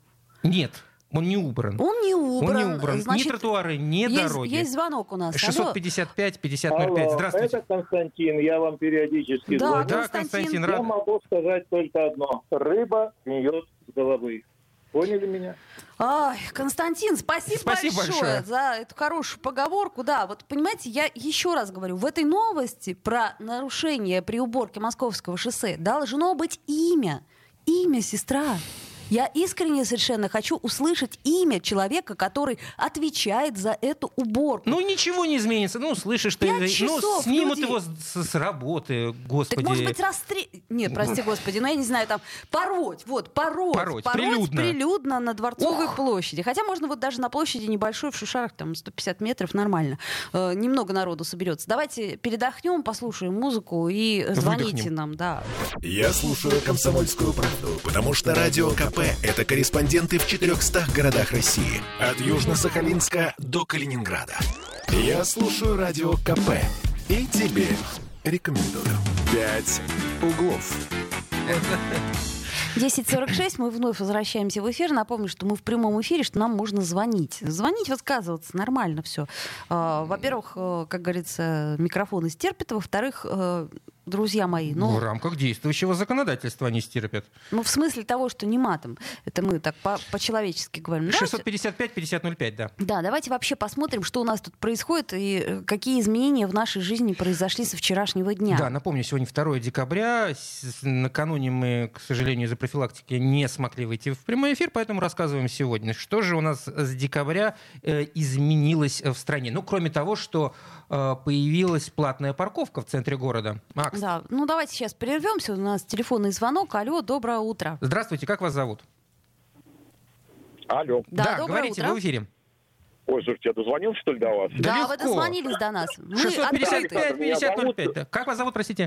Нет, он не убран. Он не убран. Он не убран. Значит, ни тротуары, ни есть, дороги. есть звонок у нас. Алло. 655 5005. Алло, Здравствуйте. это Константин, я вам периодически Да, звоню. Да, Константин, Константин, Я рад. могу сказать только одно. Рыба гниет с головы. Поняли меня? Ай, Константин, спасибо, Спасибо большое, большое. за эту хорошую поговорку. Да, вот понимаете, я еще раз говорю, в этой новости про нарушение при уборке Московского шоссе должно быть имя. Имя, сестра. Я искренне совершенно хочу услышать имя человека, который отвечает за эту уборку. Ну, ничего не изменится. Ну, слышишь ты, ну, снимут люди- его с, с работы, господи. Так может быть расстрел... Нет, прости господи, ну я не знаю, там пороть, вот, пороть, Пороть, прилюдно. прилюдно на Дворцовой Ох. площади. Хотя можно вот даже на площади небольшой, в Шушарах, там 150 метров, нормально. Э, немного народу соберется. Давайте передохнем, послушаем музыку и звоните Выдохнем. нам, да. Я слушаю «Комсомольскую правду», потому что «Радио КП» — это корреспонденты в 400 городах России. От Южно-Сахалинска до Калининграда. Я слушаю «Радио КП» и тебе рекомендую. «Пять углов». 10.46, мы вновь возвращаемся в эфир. Напомню, что мы в прямом эфире, что нам можно звонить. Звонить, высказываться, нормально все. Во-первых, э, как говорится, микрофон истерпит. Во-вторых, э, друзья мои. В Ну, рамках действующего законодательства они стерпят. ну, в смысле того, что не матом. Это мы так по- по-человечески говорим. Давайте- 655-5005, да. Да, давайте вообще посмотрим, что у нас тут происходит и э, какие изменения в нашей жизни произошли со вчерашнего дня. Да, напомню, сегодня 2 декабря. Накануне мы, к сожалению, из-за профилактики не смогли выйти в прямой эфир, поэтому рассказываем сегодня. Что же у нас с декабря э, изменилось в стране? Ну, кроме того, что появилась платная парковка в центре города. Макс, Да, ну давайте сейчас прервемся. У нас телефонный звонок. Алло, доброе утро. здравствуйте, как вас зовут? Алло. Да, доброе говорите, утро. вы в эфире. Ой, слушайте, я дозвонился, что ли, до вас? Да Да, вы легко. дозвонились до нас. Мы открыты. 655-5005. да. Как вас зовут, простите?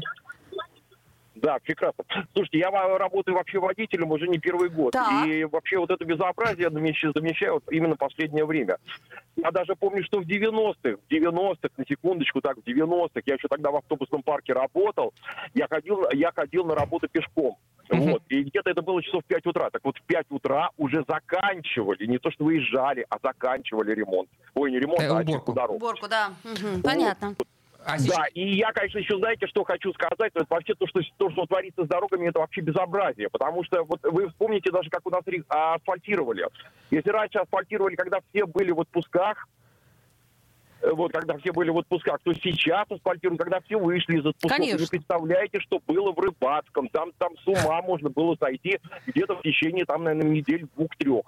Да, прекрасно. Слушайте, я работаю вообще водителем уже не первый год. Так. И вообще вот это безобразие замещаю, замечаю вот именно последнее время. Я даже помню, что в 90-х, в 90-х, на секундочку, так, в 90-х, я еще тогда в автобусном парке работал, я ходил, я ходил на работу пешком. Мгм. Вот. И где-то это было часов в 5 утра. Так вот в 5 утра уже заканчивали, не то что выезжали, а заканчивали ремонт. Ой, не ремонт, Э, а уборку. чистку дорог. Уборку, да. Мгм, Понятно. А сейчас- Да, и я, конечно, еще, знаете, что хочу сказать, это вообще то, что, то, что творится с дорогами, это вообще безобразие, потому что вот вы вспомните даже, как у нас ре- асфальтировали. Если раньше асфальтировали, когда все были в отпусках, э, вот когда все были в отпусках, то сейчас асфальтируют, когда все вышли из отпусков. Конечно. Вы представляете, что было в Рыбацком, там, там с ума можно было сойти где-то в течение, там, наверное, недель двух-трех.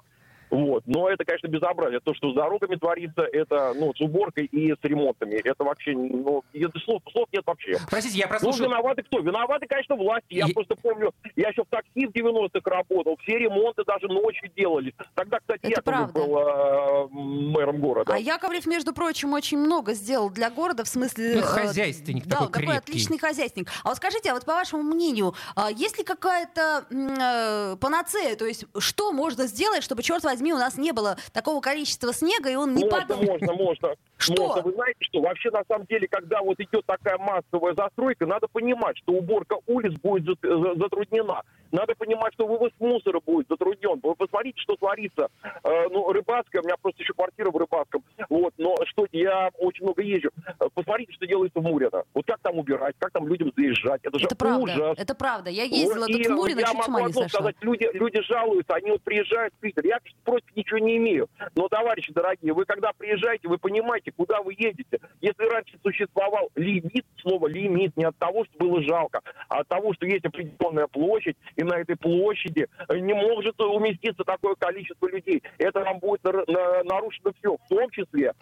Вот. Но это, конечно, безобразие. То, что с дорогами творится, это, ну, с уборкой и с ремонтами. Это вообще, ну, это слов, слов нет вообще. Простите, я Ну, прослушал. виноваты кто? Виноваты, конечно, власти. Я Е- просто помню, я еще в такси в 90-х работал. Все ремонты даже ночью делались. Тогда, кстати, Это Яковлев правда. был э, мэром города. А Яковлев, между прочим, очень много сделал для города в смысле... Ну, э, хозяйственник да, такой такой крепкий. отличный хозяйственник. А вот скажите, а вот по вашему мнению, а есть ли какая-то э, панацея? То есть что можно сделать, чтобы, черт возьми, у нас не было такого количества снега, и он не можно, падал? можно, можно. <laughs> Что? Можно. Вы знаете, что вообще на самом деле, когда вот идет такая массовая застройка, надо понимать, что уборка улиц будет зат- за- затруднена. Надо понимать, что вывоз мусора будет затруднен. Вы посмотрите, что творится. Э, ну, Рыбацкая, у меня просто еще квартира в Рыбацком. Вот, но что, я очень много езжу. Э, Посмотрите, что делается в Мурино. Вот как там убирать, как там людям заезжать. Это же Это правда, ужас. это правда. Я ездила Вот, тут и в Мурино, я чуть могу одно сошла. сказать, люди, люди жалуются, они вот приезжают в Питер. Я против ничего не имею. Но, товарищи дорогие, вы когда приезжаете, вы понимаете, куда вы едете. Если раньше существовал лимит, слово лимит, не от того, что было жалко, а от того, что есть определенная площадь, и на этой площади не может уместиться такое количество людей. Это вам будет нар- на- нарушено все, в том числе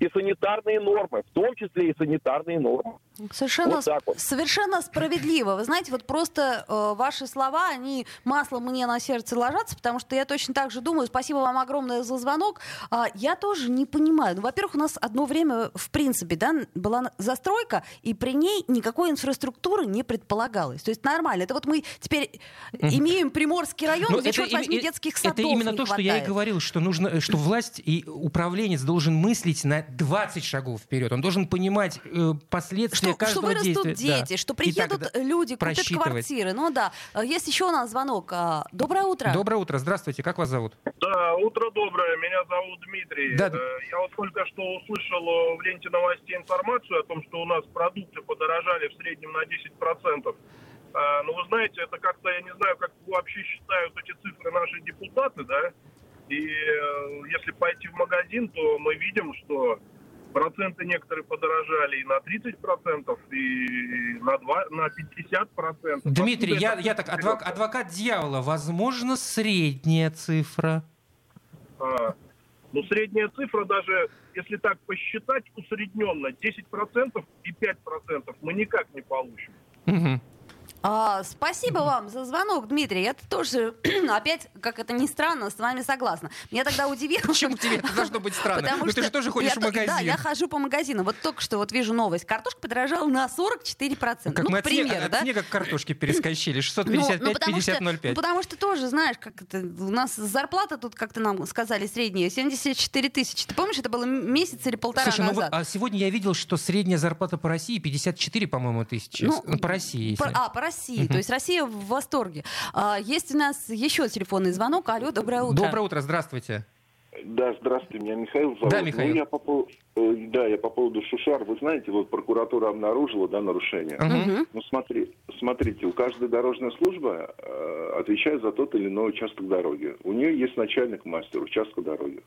и санитарные нормы, в том числе и санитарные нормы. Совершенно, Вот так вот. совершенно справедливо. Вы знаете, вот просто э, ваши слова, они маслом мне на сердце ложатся, потому что я точно так же думаю. Спасибо вам огромное за звонок. А, я тоже не понимаю. Ну, во-первых, у нас одно время, в принципе, да, была застройка, и при ней никакой инфраструктуры не предполагалось. То есть нормально. Это вот мы теперь имеем Приморский район, Ну, где, это черт возьми, э, детских садов Это именно не то, что я и хватает. говорил, что нужно, э, что власть и управленец должен мыслить на 20 шагов вперед. Он должен понимать э, последствия Что, что вырастут действия. дети, Да. что приедут люди, купят квартиры. Ну да. Э, Есть еще у нас звонок. А, Доброе утро. Доброе утро, здравствуйте, как вас зовут? Да, утро доброе. Меня зовут Дмитрий. Да. Э, Я вот только что услышал э, в ленте новостей информацию о том, что у нас продукты подорожали в среднем на 10%. А, Ну, вы знаете, это как-то, я не знаю, как вообще считают эти цифры наши депутаты, да? И э, если пойти в магазин, то мы видим, что проценты некоторые подорожали и на 30%, и на, 2, на 50%. Дмитрий, Откуда я, я так, адвок- адвокат дьявола, возможно, средняя цифра. А, ну, средняя цифра даже, если так посчитать, усредненно 10% и 5% мы никак не получим. Мгм. А, спасибо вам за звонок, Дмитрий. Я тоже, <clears throat> опять, как это ни странно, с вами согласна. Меня тогда удивило. Почему тебе это должно быть странно? Потому Ну ты что же тоже ходишь я в магазин. Да, я хожу по магазину. Вот только что вот вижу новость. Картошка подорожала на 44%. Как ну, мы к от, снега, примеру, от да? снега к картошке <clears throat> перескочили. Ну, ну, потому что, 655-5005. ну, потому что тоже, знаешь, как это, у нас зарплата тут, как-то нам сказали, средняя, 74 тысячи. Ты помнишь, это было месяц или полтора Слушай, ну вот, назад? а сегодня я видел, что средняя зарплата по России 54, по-моему, тысячи. Ну, Ну, по России. По- а, по России. То есть Россия в восторге. А, есть у нас еще телефонный звонок. Алло, доброе утро. Доброе утро, здравствуйте. Да, здравствуйте, меня Михаил зовут. Да, Михаил. Ну, я по, пов- э, да, я по поводу Шушар. Вы знаете, вот прокуратура обнаружила, да, нарушение. Мгм. Ну, смотри, смотрите, у каждой дорожной службы э, отвечает за тот или иной участок дороги. У нее есть начальник мастер участка дороги.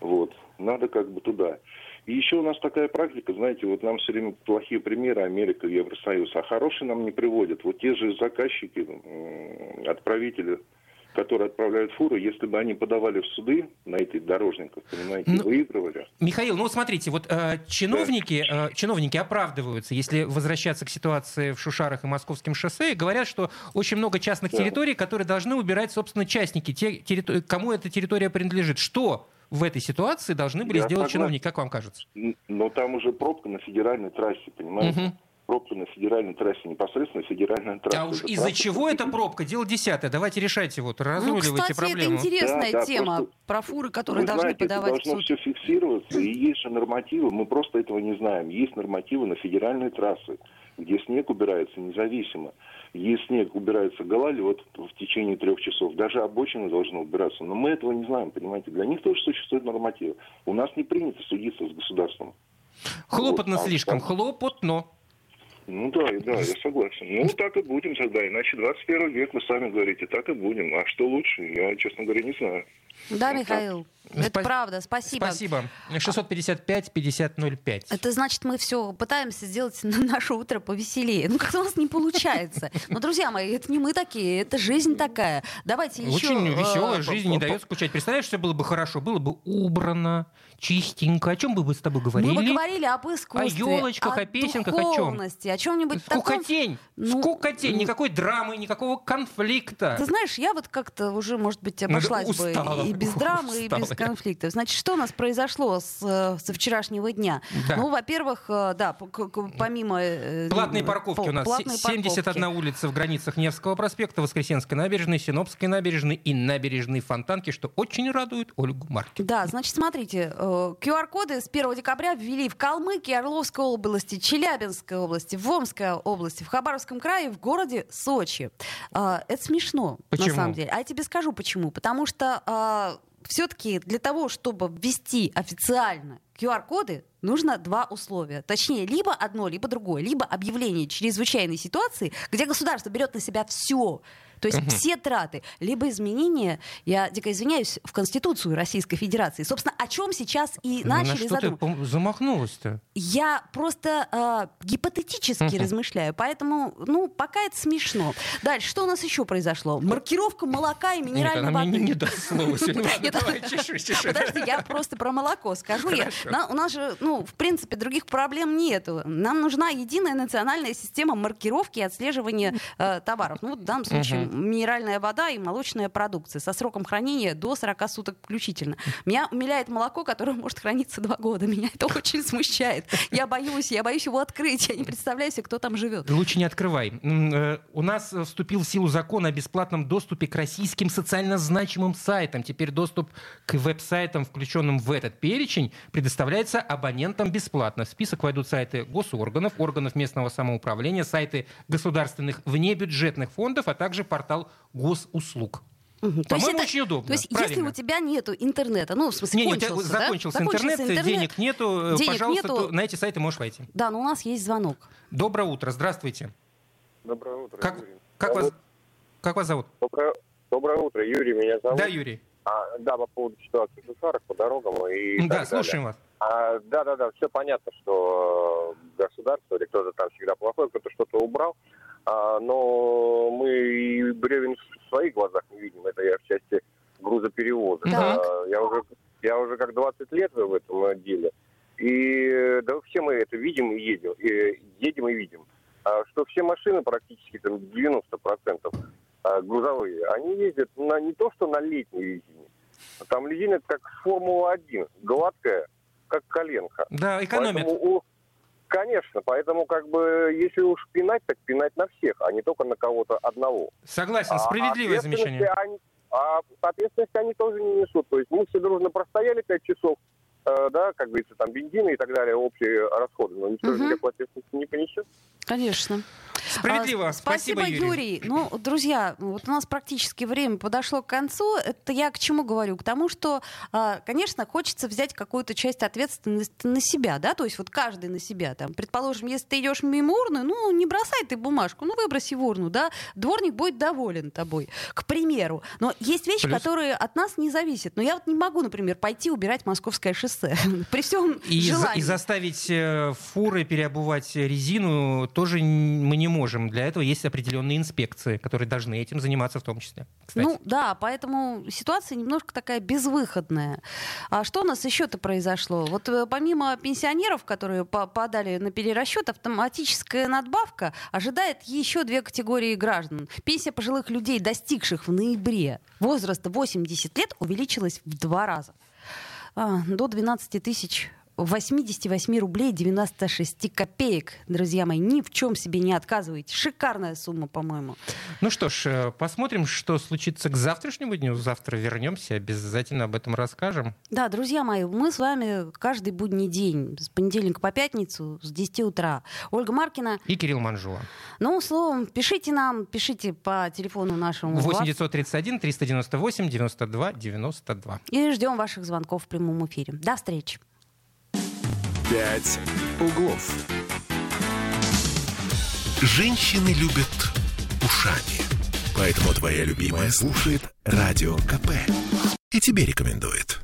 Вот. Надо как бы туда. И еще у нас такая практика, знаете, вот нам все время плохие примеры Америка, Евросоюз, а хорошие нам не приводят. Вот те же заказчики, отправители, которые отправляют фуры, если бы они подавали в суды на этих дорожников, понимаете, Ну, выигрывали. Михаил, ну смотрите, вот э, чиновники, э, чиновники оправдываются, если возвращаться к ситуации в Шушарах и Московском шоссе, и говорят, что очень много частных Да. территорий, которые должны убирать, собственно, частники, те, территори- кому эта территория принадлежит. Что в этой ситуации должны были Я сделать согласен. чиновники, как вам кажется? Но там уже пробка на федеральной трассе, понимаете? Мгм. Пробка на федеральной трассе, непосредственно федеральная трасса. А уж Это из-за чего эта пробка? Дело десятое. Давайте решайте, вот, Ну, разруливайте кстати, проблему. это интересная Да, да, тема просто- про фуры, которые должны знаете, это подавать в должно суд. все фиксироваться, и есть же нормативы, мы просто этого не знаем. Есть нормативы на федеральные трассы, где снег убирается независимо. Есть снег, убирается гололед в течение трех часов, даже обочины должны убираться. Но мы этого не знаем, понимаете. Для них тоже существуют нормативы. У нас не принято судиться с государством. Хлопотно Вот, а- слишком, а- хлопотно. Ну да, да, я согласен. Ну так и будем тогда, иначе 21 век, вы сами говорите, так и будем. А что лучше, я, честно говоря, не знаю. Да, Михаил, это Спа- правда, спасибо. Спасибо. 655-5005. Это значит, мы все пытаемся сделать на наше утро повеселее. Ну, как-то у нас не получается. Но, друзья мои, это не мы такие, это жизнь такая. Давайте еще... Очень э, веселая жизнь, не дает скучать. Представляешь, все было бы хорошо, было бы убрано, чистенько. О чем бы мы с тобой говорили? Мы бы говорили об искусстве, О ёлочках, о песенках, о духовности, о чем-нибудь таком. Скукотень, Ну, скукотень, никакой драмы, никакого конфликта. Ты знаешь, я вот как-то уже, может быть, обошлась бы и без драмы, и без конфликтов. Значит, что у нас произошло с, э, со вчерашнего дня? Да. Ну, во-первых, э, да, помимо... э, Платные парковки у нас. платные 71 парковки. улица в границах Невского проспекта, Воскресенской набережной, Синопской набережной и набережной Фонтанки, что очень радует Ольгу Маркину. Да, значит, смотрите, QR-коды с 1 декабря ввели в Калмыкии, Орловской области, Челябинской области, в Омской области, в Хабаровском крае, в городе Сочи. А, Это смешно, Почему? на самом деле. А я тебе скажу почему. Потому что все-таки для того, чтобы ввести официально QR-коды, нужно два условия. Точнее, либо одно, либо другое. Либо объявление чрезвычайной ситуации, где государство берет на себя все. То есть все траты, либо изменения, я дико извиняюсь, в Конституцию Российской Федерации. Собственно, о чем сейчас и Ну, на начали ты задумываться. пом- замахнулась-то? Я просто э, гипотетически Мгм. размышляю, поэтому, ну, пока это смешно. Дальше, что у нас еще произошло? Маркировка молока и Нет, минеральной <laughs> она воды. мне не, даст слова Нет. Подожди, я просто про молоко скажу. На- у нас же, ну, в принципе, других проблем нету. Нам нужна единая национальная система маркировки и отслеживания э, товаров. Ну, вот в данном случае минеральная вода и молочная продукция со сроком хранения до 40 суток включительно. Меня умиляет молоко, которое может храниться два года. Меня это очень смущает. Я боюсь, я боюсь его открыть. Я не представляю себе, кто там живет. Лучше не открывай. Э, У нас вступил в силу закон о бесплатном доступе к российским социально значимым сайтам. Теперь доступ к веб-сайтам, включенным в этот перечень, предоставляется абонентам бесплатно. В список войдут сайты госорганов, органов местного самоуправления, сайты государственных внебюджетных фондов, а также портал госуслуг. Мгм. То есть По-моему, это- очень удобно. То есть, если Правильно. у тебя нету интернета, ну, в смысле, Не, не, у тебя кончился, да? закончился, интернет, денег нету, э, денег пожалуйста, нету. то на эти сайты можешь войти. Да, но у нас есть звонок. Доброе утро, здравствуйте. Доброе утро, Как, Юрий. как, вас, как вас зовут? Доброе, доброе утро, Юрий меня зовут. Да, Юрий. А, да, по поводу ситуации в по дорогам и Да, так далее. слушаем вас. А, да, да, да, все понятно, что э, государство или кто-то там всегда плохой, кто-то что-то убрал, А, но мы и бревен в своих глазах не видим, это я в части грузоперевоза. Так. А, я, уже, я уже как 20 лет в этом деле, и да все мы это видим и едем, и едем и видим, А, что все машины практически там 90% а, грузовые, они ездят на, не то что на летней резине, там резина как Формула-1, гладкая, как коленка. Да, экономят. Поэтому Конечно, поэтому как бы если уж пинать, так пинать на всех, а не только на кого-то одного. Согласен, А справедливое ответственности замечание. Они, а ответственности они тоже не несут. То есть мы все дружно простояли 5 часов, да, как говорится, там бензины и так далее, общие расходы, но никто же Мгм. никакой ответственности не понесет. Конечно. Справедливо. А, Спасибо, Юрий. Ну, друзья, вот у нас практически время подошло к концу. Это я к чему говорю? К тому, что, а, конечно, хочется взять какую-то часть ответственности на себя, да, то есть вот каждый на себя. Там, предположим, если ты идешь мимо урны, ну, не бросай ты бумажку, ну, выброси в урну, да, дворник будет доволен тобой, к примеру. Но есть вещи, Плюс- которые от нас не зависят. Но я вот не могу, например, пойти убирать Московское шоссе <laughs> при всем И, желании. и заставить э, фуры переобувать резину тоже мы не можем. Для этого есть определенные инспекции, которые должны этим заниматься в том числе. Кстати. Ну да, поэтому ситуация немножко такая безвыходная. А что у нас еще-то произошло? Вот э, помимо пенсионеров, которые по- подали на перерасчет, автоматическая надбавка ожидает еще две категории граждан. Пенсия пожилых людей, достигших в ноябре возраста 80 лет, увеличилась в два раза. А, до 12 тысяч 88 рублей 96 копеек. Друзья мои, ни в чем себе не отказывайте. Шикарная сумма, по-моему. Ну что ж, э, посмотрим, что случится к завтрашнему дню. Завтра вернемся, обязательно об этом расскажем. Да, друзья мои, мы с вами каждый будний день, с понедельника по пятницу, с 10 утра. Ольга Маркина. И Кирилл Манжула. Ну, словом, пишите нам, пишите по телефону нашему. 8 931 398 92 92. И ждем ваших звонков в прямом эфире. До встречи. «Пять углов». Женщины любят ушами. Поэтому твоя любимая слушает Радио КП. И тебе рекомендует.